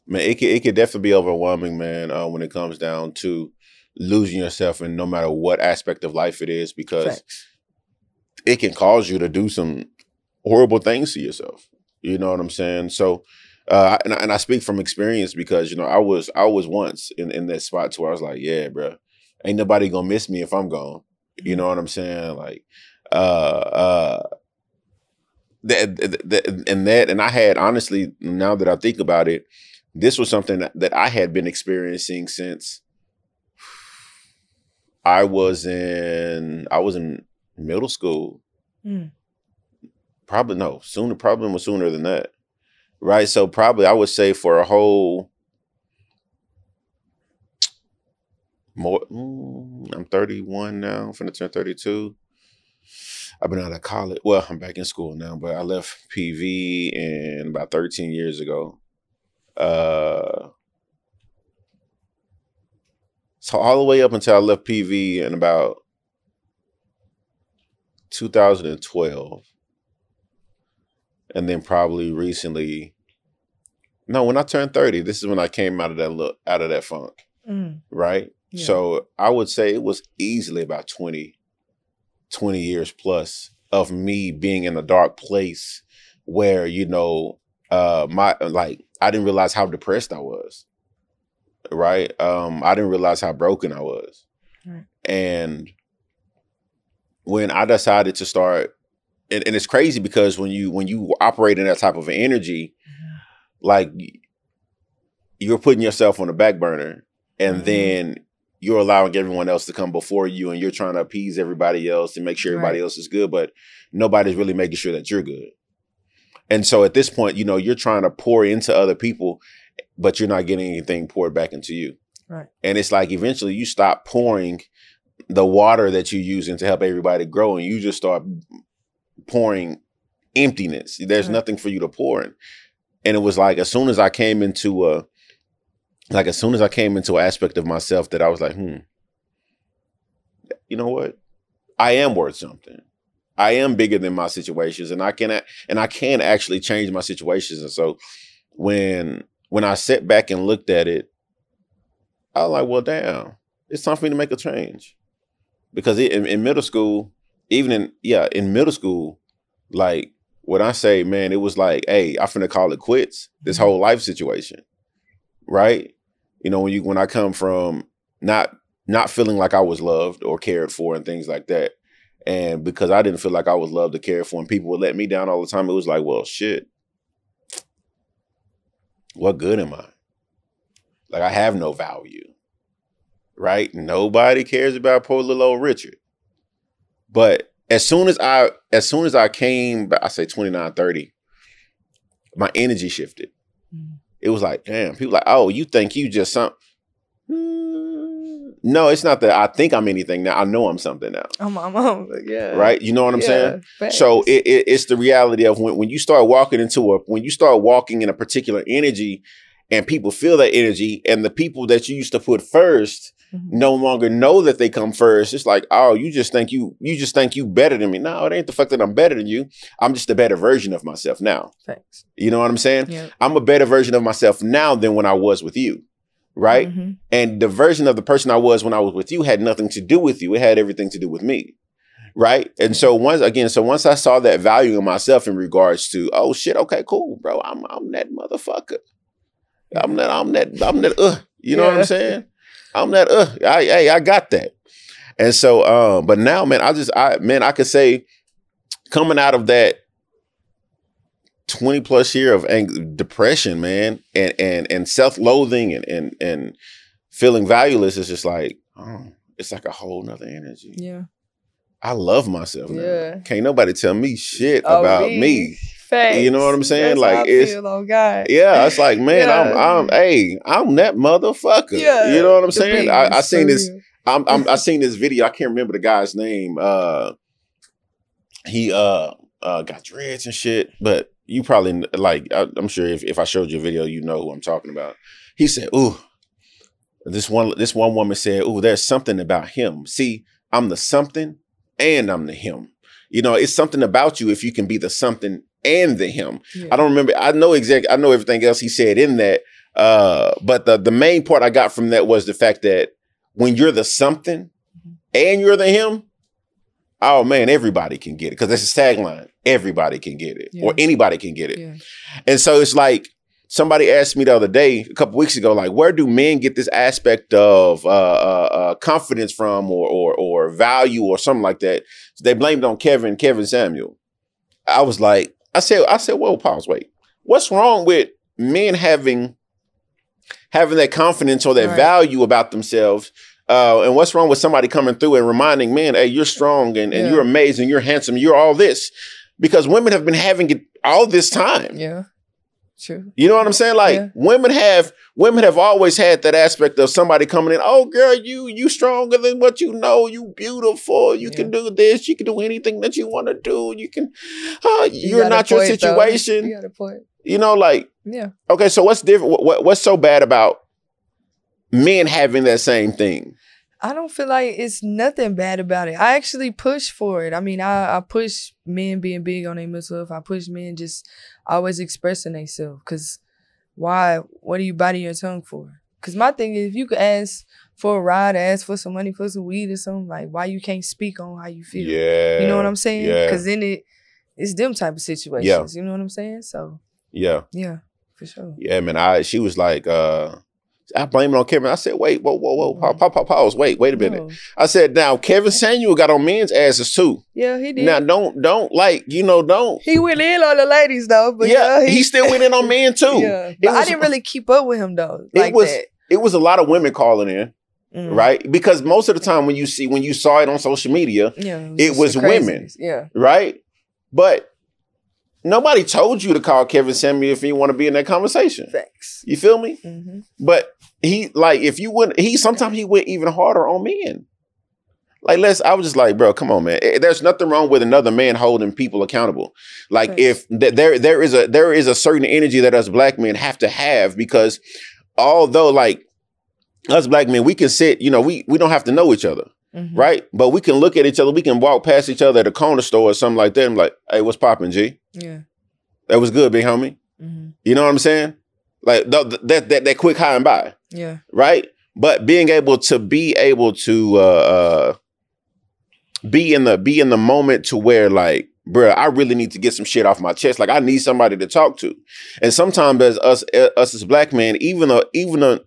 man, it could it could definitely be overwhelming, man, uh, when it comes down to losing yourself in no matter what aspect of life it is, because facts. it can cause you to do some horrible things to yourself. You know what I'm saying? So uh and, I- and I speak from experience because you know I was I was once in, in that spot to where I was like, yeah, bro, ain't nobody gonna miss me if I'm gone. You know what I'm saying? Like, uh, uh, that, that, that- and that, and I had honestly, now that I think about it, this was something that, that I had been experiencing since I was in, I was in middle school. Mm. Probably no, sooner, probably was sooner than that, right? So probably I would say for a whole more. mm, I'm 31 now. I'm finna turn 32. I've been out of college. Well, I'm back in school now, but I left PV in about 13 years ago. Uh, so all the way up until I left PV in about 2012, and then probably recently. No, when I turned 30, this is when I came out of that look out of that funk. Mm. Right. Yeah. So I would say it was easily about 20, 20 years plus of me being in a dark place where, you know, uh my like I didn't realize how depressed I was. Right? Um, I didn't realize how broken I was. Right. And when I decided to start and, and it's crazy because when you when you operate in that type of energy, like you're putting yourself on the back burner and Mhm. then you're allowing everyone else to come before you and you're trying to appease everybody else and make sure everybody Right. else is good but nobody's really making sure that you're good and so at this point you know you're trying to pour into other people but you're not getting anything poured back into you Right. and it's like eventually you stop pouring the water that you're using to help everybody grow and you just start pouring emptiness there's Right. nothing for you to pour in and it was like as soon as i came into a like as soon as I came into an aspect of myself that I was like, hmm, you know what? I am worth something. I am bigger than my situations, and I can and I can actually change my situations. And so when when I sat back and looked at it, I was like, well, damn, it's time for me to make a change. Because in, in middle school, even in yeah, in middle school, like when I say, man, it was like, hey, I'm finna call it quits. This whole life situation, right? You know, when you when I come from not not feeling like I was loved or cared for and things like that, and because I didn't feel like I was loved or cared for, and people would let me down all the time, it was like, well, shit, what good am I? Like I have no value, right? Nobody cares about poor little old Richard. But as soon as I as soon as I came, I say 29, 30, my energy shifted. It was like, damn, people like, oh, you think you just some Mm, No, it's not that I think I'm anything now. I know I'm something now. I'm my mom, but yeah. Right? You know what I'm Yeah, saying? facts. So it, it, it's the reality of when, when you start walking into a when you start walking in a particular energy and people feel that energy and the people that you used to put first Mhm. no longer know that they come first. It's like, oh, you just think you you just think you better than me. No, it ain't the fact that I'm better than you. I'm just a better version of myself now. Thanks. You know what I'm saying? Yeah. I'm a better version of myself now than when I was with you. Right? Mhm. And the version of the person I was when I was with you had nothing to do with you. It had everything to do with me. Right. And so once again, so once I saw that value in myself in regards to, oh shit, okay, cool, bro. I'm I'm that motherfucker. I'm that, I'm that, I'm that, uh, you know what I'm saying? I'm that, uh, I hey, I got that. And so um, but now, man, I just I man, I could say coming out of that 20 plus year of ang- depression, man, and and and self-loathing and and and feeling valueless is just like, oh, it's like a whole nother energy. Yeah. I love myself. Now. Yeah. Can't nobody tell me shit Oh, about me. Facts. You know what I'm saying? That's Like, it's- feel, oh God. Yeah, it's like, man, I'm I'm hey, I'm that motherfucker. Yeah. You know what I'm saying? I, I seen this. I'm, I'm I seen this video. I can't remember the guy's name. Uh, he uh uh got dreads and shit. But you probably like. I, I'm sure if, if I showed you a video, you know who I'm talking about. He said, "Ooh, this one this one woman said, ooh, there's something about him. See, I'm the something and I'm the him. You know, it's something about you if you can be the something and the him. Yeah. I don't remember. I know exactly. I know everything else he said in that. Uh, but the the main part I got from that was the fact that when you're the something and you're the him, oh man, everybody can get it because that's a tagline. Everybody can get it, or anybody can get it. Yeah. And so it's like somebody asked me the other day, a couple weeks ago, like, where do men get this aspect of uh, uh, uh, confidence from, or, or or value, or something like that? So they blamed on Kevin, Kevin Samuel. I was like, I said, I said, whoa, pause, wait. What's wrong with men having having that confidence or that Right. value about themselves? Uh, and what's wrong with somebody coming through and reminding men, hey, you're strong and, and Yeah. you're amazing, you're handsome, you're all this? Because women have been having it all this time. Yeah. True. You know what I'm saying? Like Yeah. women have women have always had that aspect of somebody coming in. Oh, girl, you you stronger than what you know. You beautiful. You can do this. You can do anything that you want to do. You can. Uh, You you're not your point, though. situation. You got a point. You know, like Yeah. okay. So what's different? What, what what's so bad about men having that same thing? I don't feel like it's nothing bad about it. I actually push for it. I mean, I, I push men being big on their mental health. I push men just always expressing themselves. Cause why? What are you biting your tongue for? Cause my thing is, if you could ask for a ride, ask for some money for some weed or something, like why you can't speak on how you feel? Yeah, You know what I'm saying? Yeah, Cause then it, it's them type of situations. Yeah. You know what I'm saying? So yeah, yeah, for sure. yeah, man. I she was like, uh I blame it on Kevin. I said, wait, whoa, whoa, whoa, pause, pause, pause. Wait, wait a minute. No. I said, now Kevin Samuel got on men's asses too. Yeah, he did. Now don't don't like you know don't. he went in on the ladies though, but yeah, yeah, he, still went in on men too. Yeah, It but I didn't really keep up with him though. It Like was- that. It was a lot of women calling in, Mm. right? Because most of the time when you see when you saw it on social media, Yeah, It just was women. Yeah, right? But nobody told you to call Kevin Samuel if you want to be in that conversation. Thanks. You feel me? hmm But he like if you wouldn't he sometimes he went even harder on men. Like let's I was just like, bro, come on, man. Eh, There's nothing wrong with another man holding people accountable. Like Right. if th- there there is a there is a certain energy that us black men have to have because although like us black men, we can sit, you know, we we don't have to know each other, hmm right? But we can look at each other, we can walk past each other at a corner store or something like that I'm like, hey, what's popping, G? Yeah. That was good, big homie. hmm You know what I'm saying? Like th- th- that that that quick high and by Yeah. right? But being able to be able to uh, uh be in the be in the moment to where like, bruh, I really need to get some shit off my chest. Like I need somebody to talk to. And sometimes as us uh, us as black men, even the even the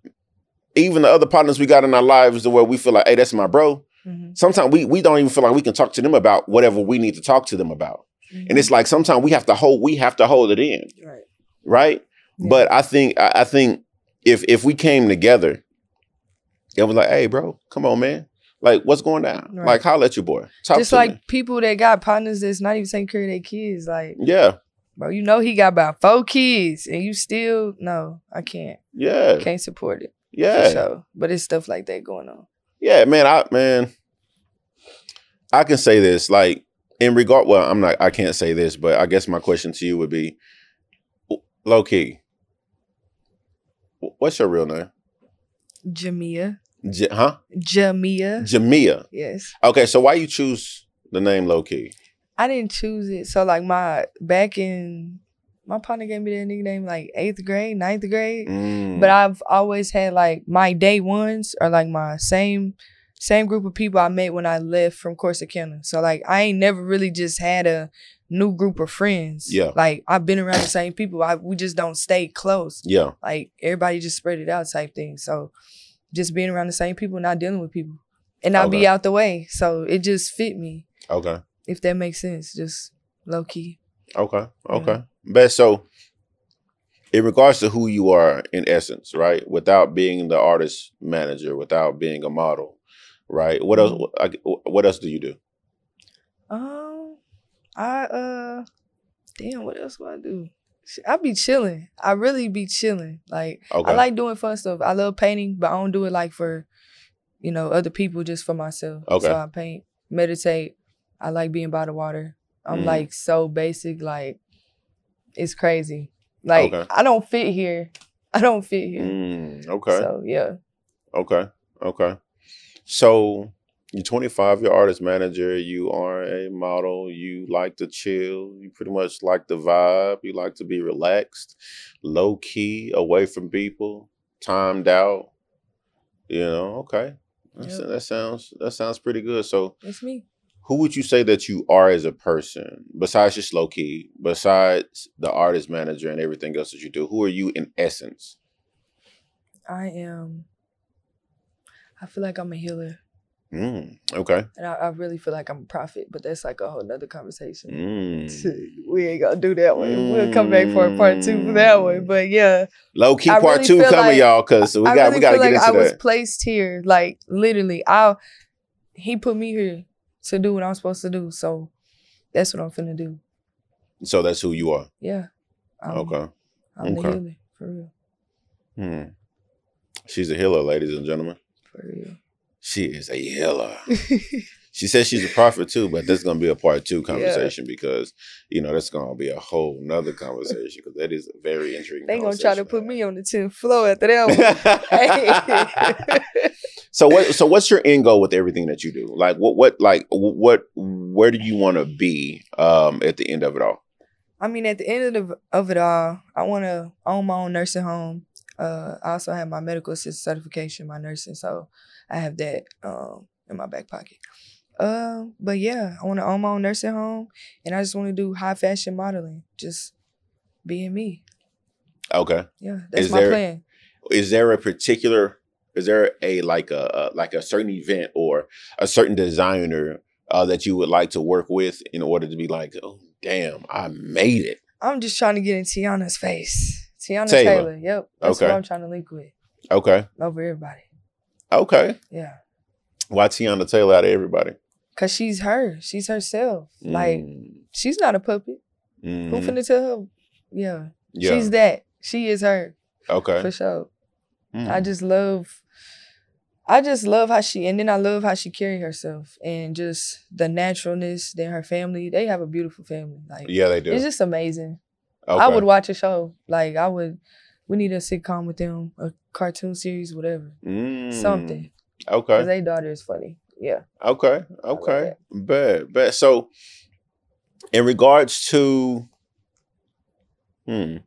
even the other partners we got in our lives to where we feel like, hey, that's my bro. Hmm Sometimes we we don't even feel like we can talk to them about whatever we need to talk to them about. And it's like sometimes we have to hold we have to hold it in right. right? Yeah. But I think I, I think if if we came together, it was like, hey, bro, come on, man. Like, what's going down? Right. Like, holla at your boy. Talk just like me. people that got partners that's not even taking care of their kids. Like, Yeah, bro, you know he got about four kids, and you still no, I can't, yeah, can't support it yeah, sure. But it's stuff like that going on. Yeah, man. I man, I can say this like in regard. Well, I'm not. I can't say this, but I guess my question to you would be, Low Key. What's your real name? Jamia, J- huh? Jamia, Jamia. yes. Okay, so why you choose the name Low Key? I didn't choose it. So like my back in my partner gave me that nickname like eighth grade, ninth grade. Mm. But I've always had like my day ones are like my same same group of people I met when I left from Corsicana. So like I ain't never really just had a new group of friends. Yeah. Like I've been around the same people. I we just don't stay close. yeah. Like everybody just spread it out type thing. So just being around the same people, not dealing with people. And not Okay. be out the way. So it just fit me, Okay. if that makes sense. Just low key. Okay. Okay. Best. So, in regards to who you are, in essence, right, without being the artist manager, without being a model, right? What else? What else do you do? Um, I uh, damn, what else do I do? I be chilling. I really be chilling. Like Okay. I like doing fun stuff. I love painting, but I don't do it like for, you know, other people. Just for myself. Okay. So I paint, meditate. I like being by the water. I'm Mm. like so basic. Like it's crazy. Like Okay. I don't fit here. I don't fit here. Mm, okay. So yeah. Okay. Okay. So you're 25, you're artist manager, you are a model, you like to chill, you pretty much like the vibe, you like to be relaxed, low key, away from people, timed out. You know, okay. Yep. That sounds that sounds pretty good. So It's me. Who would you say that you are as a person besides just Low Key, besides the artist manager and everything else that you do? Who are you in essence? I am. I feel like I'm a healer. Mm, okay. And I, I really feel like I'm a prophet, but that's like a whole nother conversation. Mm. We ain't gonna do that one. We'll come back for a part two for that one. But yeah, Low key I part really two coming, like- y'all, because we I got really we got to feel get like I into was placed here. Like literally, I he put me here to do what I'm supposed to do. So that's what I'm finna do. So that's who you are. Yeah. Um, okay. I'm Okay. the healer for real. Hmm. She's a healer, ladies and gentlemen. For real. She is a healer. She says she's a prophet too, but that's gonna be a part two conversation because you know that's gonna be a whole nother conversation because that is a very intriguing. they gonna try to put me on the 10th floor after that one. so what? So what's your end goal with everything that you do? Like what? What? Like what? Where do you want to be um, at the end of it all? I mean, at the end of, the, of it all, I want to own my own nursing home. Uh, I also have my medical assistant certification, my nursing, so I have that um, in my back pocket. Uh, but yeah, I want to own my own nursing home, and I just want to do high fashion modeling, just being me. Okay. Yeah, that's Is my there- plan. Is there a particular? Is there a like a, a like a certain event or a certain designer uh, that you would like to work with in order to be like, oh damn, I made it. I'm just trying to get in Teyana's face. Teyana Taylor. Taylor. Yep, that's Okay. what I'm trying to link with Okay. over everybody. Okay. Yeah, Why Teyana Taylor out of everybody? Cause she's her. She's herself. Like Mm, she's not a puppet. Who mhm. finna tell her? Yeah. Yeah. She's that. She is her okay. for sure. Mm. I just love I just love how she and then I love how she carry herself and just the naturalness, then her family. They have a beautiful family. Like yeah, they do. it's just amazing. okay. I would watch a show. Like I would we need a sitcom with them, a cartoon series, whatever. Mm, Something. Okay. Because their daughter is funny. Yeah. Okay. Okay. Bad. Bad. So, in regards to, hmm,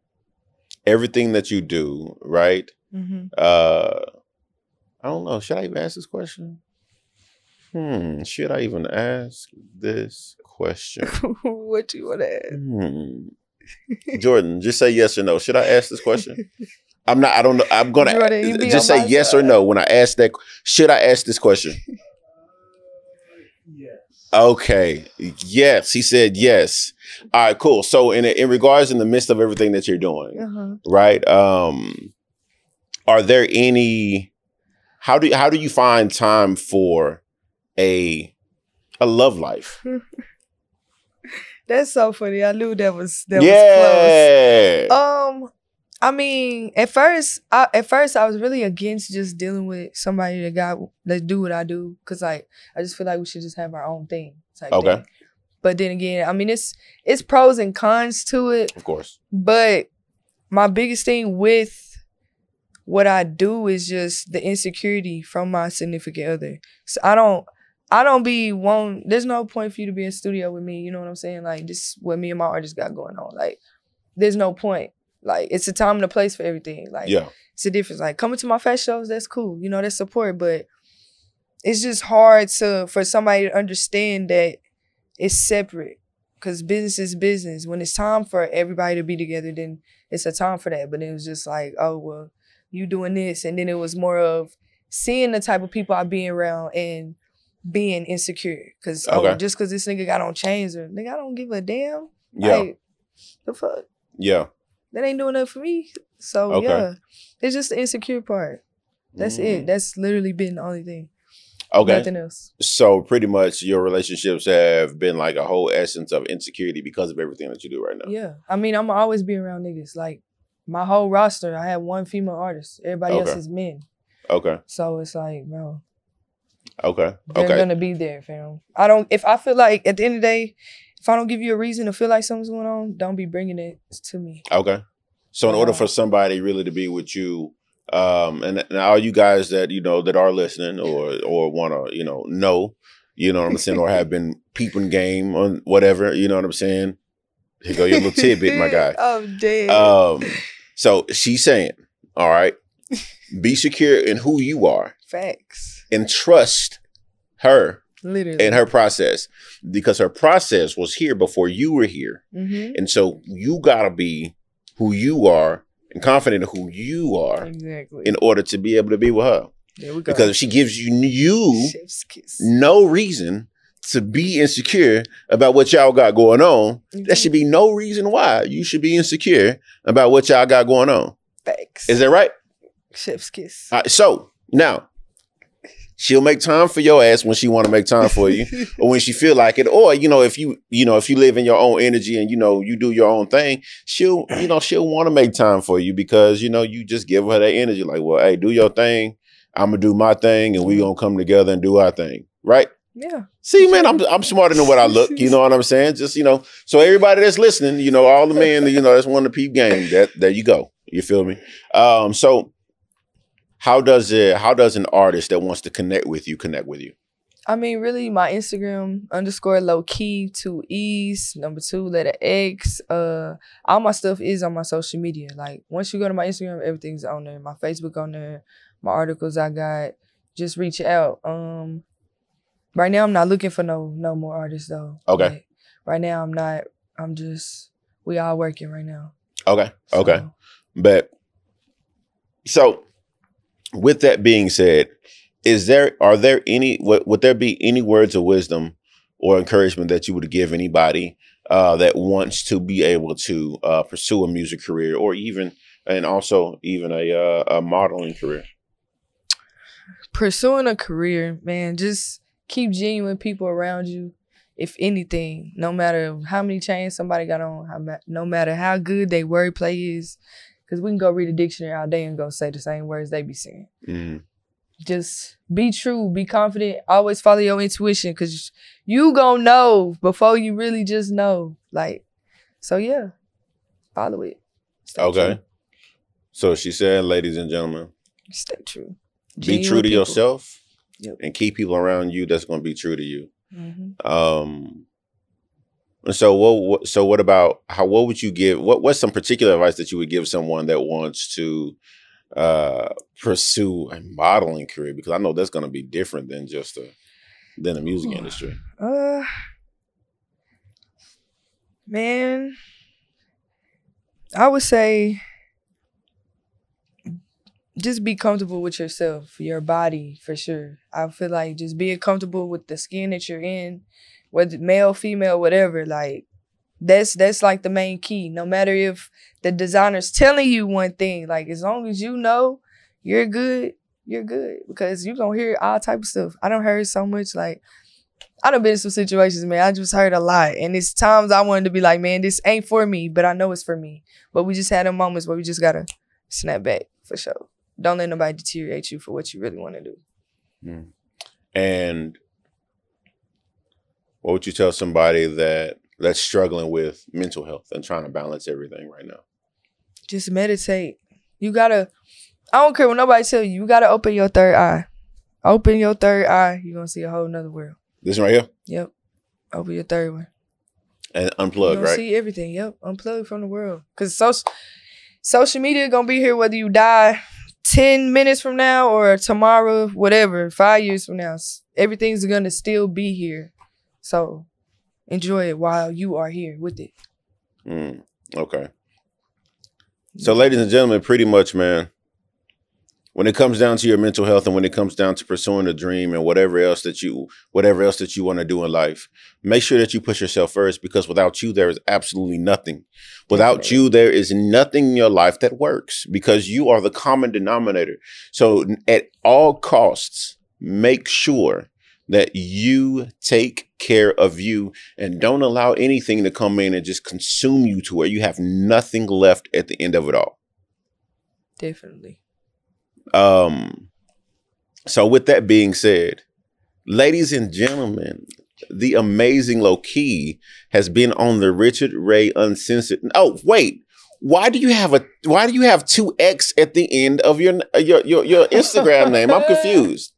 everything that you do, right? hmm Uh, I don't know. Should I even ask this question? Hmm. Should I even ask this question? what do you wanna ask? Hmm. Jordan, just say yes or no. Should I ask this question? I'm not. I don't know. I'm gonna Jordan, just say yes or no when I ask that. Should I ask this question? Okay. Yes, he said yes. All right, cool. So in in regards in the midst of everything that you're doing, Uh-huh. right? Um are there any how do how do you find time for a a love life? That's so funny. I knew that was that was close. yeah. Um, I mean, at first, I, at first, I was really against just dealing with somebody that got that do what I do, cause like I just feel like we should just have our own thing. Okay. thing. But then again, I mean, it's it's pros and cons to it. of course. But my biggest thing with what I do is just the insecurity from my significant other. So I don't I don't be one there's no point for you to be in studio with me, you know what I'm saying? Like this is what me and my artist got going on. Like there's no point. Like it's a time and a place for everything. Like Yeah. it's a difference. Like coming to my fest shows, that's cool. You know, that's support, but it's just hard to for somebody to understand that it's separate. Cause business is business. When it's time for everybody to be together, then it's a time for that. But it was just like, oh well, you doing this. And then it was more of seeing the type of people I be around and being insecure. Cause oh, just cause this nigga got on chains or nigga, I don't give a damn. Yeah. Like, the fuck? yeah. That ain't doing nothing for me. So Okay. yeah. It's just the insecure part. That's Mm. it. That's literally been the only thing. Okay. Nothing else. So pretty much your relationships have been like a whole essence of insecurity because of everything that you do right now. Yeah. I mean, I'm always be around niggas. Like my whole roster, I have one female artist. Everybody else is men. Okay. So it's like, bro, Okay. they're Okay. gonna be there, fam. I don't. If I feel like at the end of the day, if I don't give you a reason to feel like something's going on, don't be bringing it to me. Okay. So in order for somebody really to be with you, um, and, and all you guys that you know that are listening or or want to you know know, you know what I'm saying, or have been peeping game on whatever, you know what I'm saying. Here go your little tidbit, my guy. I'm dead. Um, so she's saying, all right, be secure in who you are Facts. and trust her Literally. and her process because her process was here before you were here. Mm-hmm. And so you gotta be who you are and confident in who you are Exactly. in order to be able to be with her. there we go. Because if she gives you you no reason to be insecure about what y'all got going on, there should be no reason why you should be insecure about what y'all got going on. Thanks. Is that right? Chef's kiss. All right, so now She'll make time for your ass when she want to make time for you, or when she feel like it. Or you know, if you you know if you live in your own energy and you know you do your own thing, she'll you know she'll want to make time for you because you know you just give her that energy. Like, well, hey, do your thing. I'm gonna do my thing, and we mm-hmm. gonna come together and do our thing, right? Yeah. See, man, I'm I'm smarter than what I look. You know what I'm saying? Just you know, so everybody that's listening, you know, all the men, you know, that's one of the peep game. That there you go. You feel me? Um, so how does it how does an artist that wants to connect with you connect with you? I mean really my instagram underscore low key two e's number two letter x uh all my stuff is on my social media. Like once you go to my instagram everything's on there. My facebook on there my articles i got. Just reach out. Um right now i'm not looking for no no more artists though. Okay. Like, right now i'm not i'm just we all working right now. Okay so, okay but so with that being said, is there are there any would, would there be any words of wisdom or encouragement that you would give anybody uh, that wants to be able to uh, pursue a music career or even and also even a, uh, a modeling career? Pursuing a career, man, just keep genuine people around you. If anything, no matter how many chains somebody got on, how, no matter how good their wordplay is, because we can go read a dictionary all day and go say the same words they be saying. Mm. Just be true, be confident, always follow your intuition because you gonna know before you really just know. Like, so yeah, follow it. Stay okay. True. So she said, ladies and gentlemen, stay true. Genuine be true to people. yourself yep. and keep people around you that's gonna be true to you. Mm-hmm. Um, and so what, so what about how what would you give what what's some particular advice that you would give someone that wants to uh pursue a modeling career because I know that's going to be different than just a than the music industry. Uh man I would say just be comfortable with yourself, your body for sure. I feel like just being comfortable with the skin that you're in whether male, female, whatever, like that's that's like the main key. No matter if the designer's telling you one thing, like as long as you know you're good, you're good. Because you're gonna hear all type of stuff. I don't heard so much like I done been in some situations, man. I just heard a lot. And it's times I wanted to be like, man, this ain't for me, but I know it's for me. But we just had a moments where we just gotta snap back for sure. Don't let nobody deteriorate you for what you really want to do. Mm. And what would you tell somebody that that's struggling with mental health and trying to balance everything right now? Just meditate. You gotta. I don't care what nobody tell you. You gotta open your third eye. Open your third eye. You're gonna see a whole nother world. This right here. Yep. Open your third one. And unplug, right? See everything. Yep. Unplug from the world. Cause social social media gonna be here whether you die 10 minutes from now or tomorrow, whatever, five years from now. Everything's gonna still be here. So enjoy it while you are here with it. Mm, okay. So, ladies and gentlemen, pretty much, man, when it comes down to your mental health and when it comes down to pursuing a dream and whatever else that you whatever else that you want to do in life make sure that you push yourself first because without you there is absolutely nothing without you there is nothing in your life that works because you are the common denominator so at all costs make sure that you take care of you and don't allow anything to come in and just consume you to where you have nothing left at the end of it all. Definitely. Um so with that being said, ladies and gentlemen, the amazing Low Key has been on the Richard Ray Uncensored. Oh, wait. Why do you have a why do you have two X at the end of your your your, your Instagram name? I'm confused.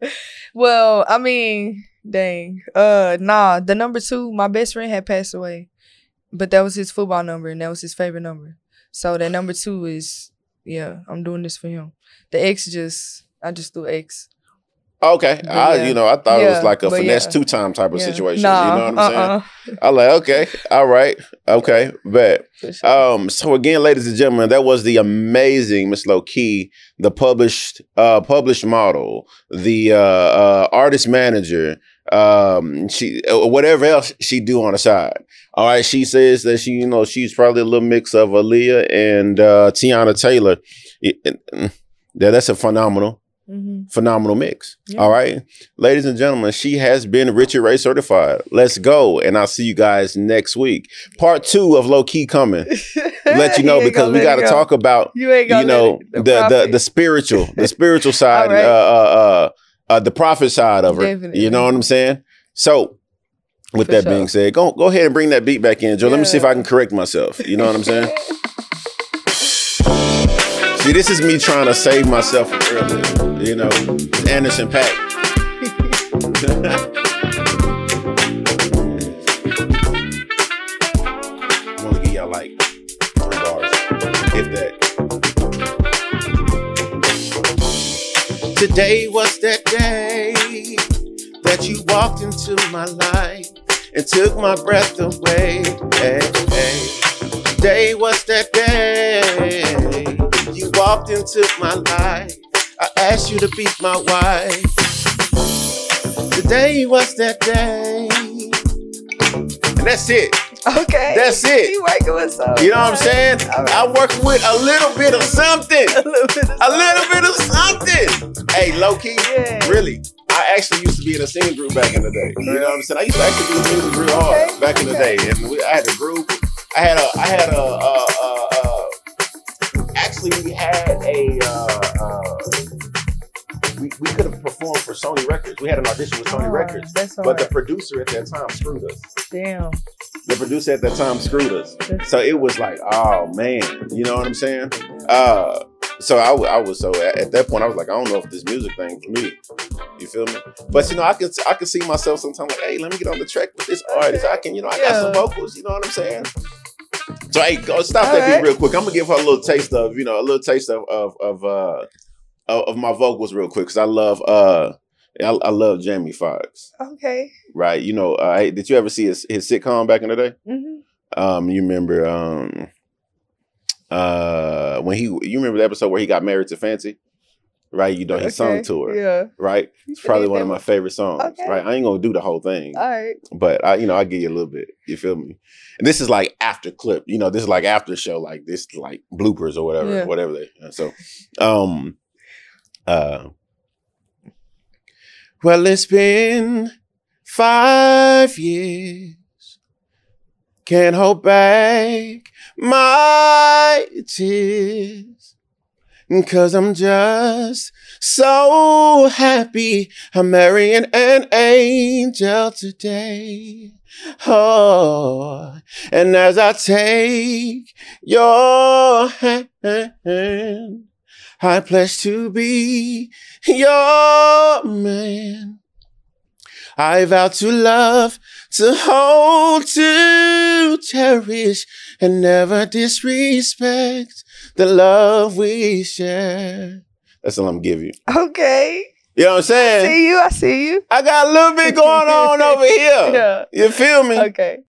Well, I mean, dang. Uh nah, the number two, my best friend had passed away. But that was his football number and that was his favorite number. So that number two is yeah, I'm doing this for him. The X just I just do X. Okay, I yeah. you know I thought yeah, it was like a finesse yeah. two time type of situation. Nah, you know what I'm uh-uh. saying? I like okay, all right, okay, bet. Sure. Um, so again, ladies and gentlemen, that was the amazing Miss Low Key, the published uh published model, the uh, uh artist manager, um, she uh, whatever else she do on the side. All right, she says that she you know she's probably a little mix of Aaliyah and uh, Teyana Taylor. Yeah, that's a phenomenal. Mm-hmm. Phenomenal mix. Yeah. All right. Ladies and gentlemen, she has been Richard Ray certified. Let's go. And I'll see you guys next week. Part two of Low Key coming. let you know because we got to go. talk about you, you know the, the, the, the spiritual, the spiritual side, right. uh, uh, uh, uh, the prophet side of her. Definitely. You know what I'm saying? So with For that sure. being said, go go ahead and bring that beat back in, Joe. Yeah. Let me see if I can correct myself. You know what I'm saying? see, this is me trying to save myself from earlier. You know, Anderson .Paak. I'm gonna give y'all like three bars, if that. Today was that day that you walked into my life and took my breath away. Hey, hey. Today was that day you walked into my life. I asked you to be my wife. Today was that day. And that's it. Okay. That's it. You working with something. You know what I'm saying? Right. I work with a little bit of something. a little bit of something. A little bit of something. hey, low key, yeah. really. I actually used to be in a singing group back in the day. You know what I'm saying? I used to actually do music real hard okay. back in the day, and we, I had a group. I had a, I had a, uh, uh, uh, actually we had a, uh, uh, we, we could have performed for Sony Records. We had an audition with Sony oh, Records, but the producer at that time screwed us. Damn. The producer at that time screwed us. So it was like, oh man, you know what I'm saying? Uh, so I, I was so at that point I was like, I don't know if this music thing for me. You feel me? But you know, I could I could see myself sometimes like, hey, let me get on the track with this artist. I can, you know, I got some vocals. You know what I'm saying? So hey, go stop All that right. beat real quick. I'm gonna give her a little taste of, you know, a little taste of of of uh of my vocals real quick because I love uh I, I, love Jamie Foxx. Okay. Right. You know, uh, did you ever see his, his sitcom back in the day? Mm-hmm. Um, you remember um uh when he you remember the episode where he got married to Fancy? Right, you know his okay. song tour. Yeah. Right? It's probably one of my favorite songs. Okay. Right. I ain't gonna do the whole thing. All right. But I, you know, I give you a little bit. You feel me? And this is like after clip, you know, this is like after show, like this like bloopers or whatever, yeah. whatever they so um uh well it's been five years. Can't hold back my tears. Cause I'm just so happy I'm marrying an angel today. Oh, and as I take your hand, I pledge to be your man. I vow to love, to hold, to cherish, and never disrespect the love we share. That's all I'm giving you. Okay. You know what I'm saying? I see you. I see you. I got a little bit going on over here. Yeah. You feel me? Okay.